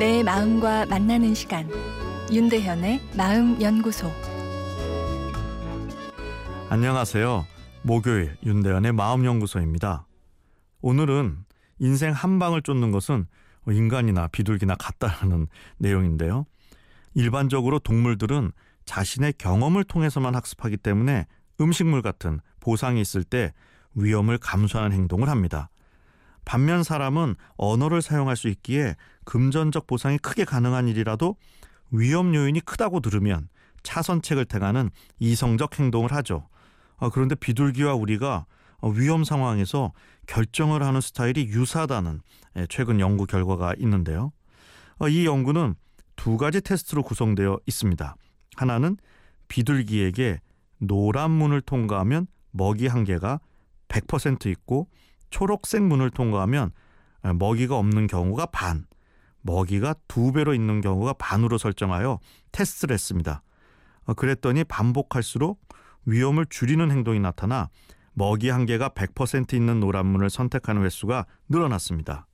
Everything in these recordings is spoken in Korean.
나의 마음과 만나는 시간 윤대현의 마음 연구소 안녕하세요. 목요일 윤대현의 마음 연구소입니다. 오늘은 인생 한 방을 쫓는 것은 인간이나 비둘기나 같다는 내용인데요. 일반적으로 동물들은 자신의 경험을 통해서만 학습하기 때문에 음식물 같은 보상이 있을 때 위험을 감수하는 행동을 합니다. 반면 사람은 언어를 사용할 수 있기에 금전적 보상이 크게 가능한 일이라도 위험 요인이 크다고 들으면 차선책을 택하는 이성적 행동을 하죠. 아, 그런데 비둘기와 우리가 위험 상황에서 결정을 하는 스타일이 유사하다는 예, 최근 연구 결과가 있는데요. 어, 이 연구는 두 가지 테스트로 구성되어 있습니다. 하나는 비둘기에게 노란 문을 통과하면 먹이 한 개가 100% 있고 초록색 문을 통과하면 먹이가 없는 경우가 반, 먹이가 두 배로 있는 경우가 반으로 설정하여 테스트를 했습니다. 어, 그랬더니 반복할수록 위험을 줄이는 행동이 나타나 먹이 한 개가 100% 있는 노란 문을 선택하는 횟수가 늘어났습니다.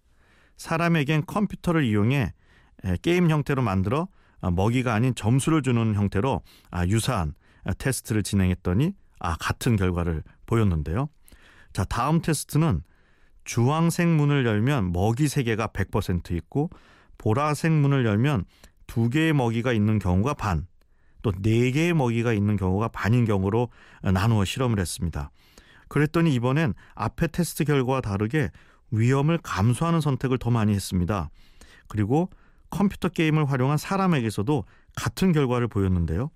사람에겐 컴퓨터를 이용해 게임 형태로 만들어 어, 먹이가 아닌 점수를 주는 형태로 아, 유사한 테스트를 진행했더니 아, 같은 결과를 보였는데요. 자, 다음 테스트는 주황색 문을 열면 먹이 3개가 100% 있고 보라색 문을 열면 2개의 먹이가 있는 경우가 반, 또 4개의 먹이가 있는 경우가 반인 경우로 나누어 실험을 했습니다. 그랬더니 이번엔 앞의 테스트 결과와 다르게 위험을 감수하는 선택을 더 많이 했습니다. 그리고 컴퓨터 게임을 활용한 사람에게서도 같은 결과를 보였는데요.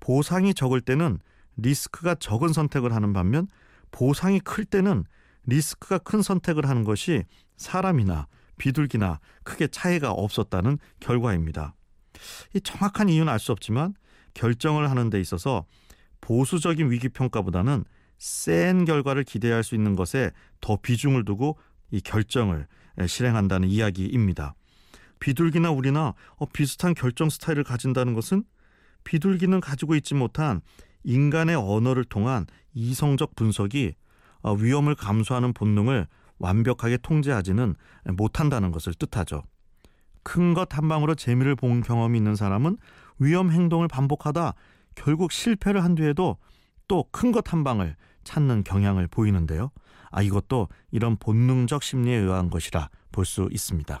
보상이 적을 때는 리스크가 적은 선택을 하는 반면 보상이 클 때는 리스크가 큰 선택을 하는 것이 사람이나 비둘기나 크게 차이가 없었다는 결과입니다. 이 정확한 이유는 알 수 없지만 결정을 하는 데 있어서 보수적인 위기 평가보다는 센 결과를 기대할 수 있는 것에 더 비중을 두고 이 결정을 실행한다는 이야기입니다. 비둘기나 우리나 어, 비슷한 결정 스타일을 가진다는 것은 비둘기는 가지고 있지 못한 인간의 언어를 통한 이성적 분석이 어, 위험을 감수하는 본능을 완벽하게 통제하지는 못한다는 것을 뜻하죠. 큰 것 한 방으로 재미를 본 경험이 있는 사람은 위험 행동을 반복하다 결국 실패를 한 뒤에도 또 큰 것 한 방을 찾는 경향을 보이는데요. 아, 이것도 이런 본능적 심리에 의한 것이라 볼 수 있습니다.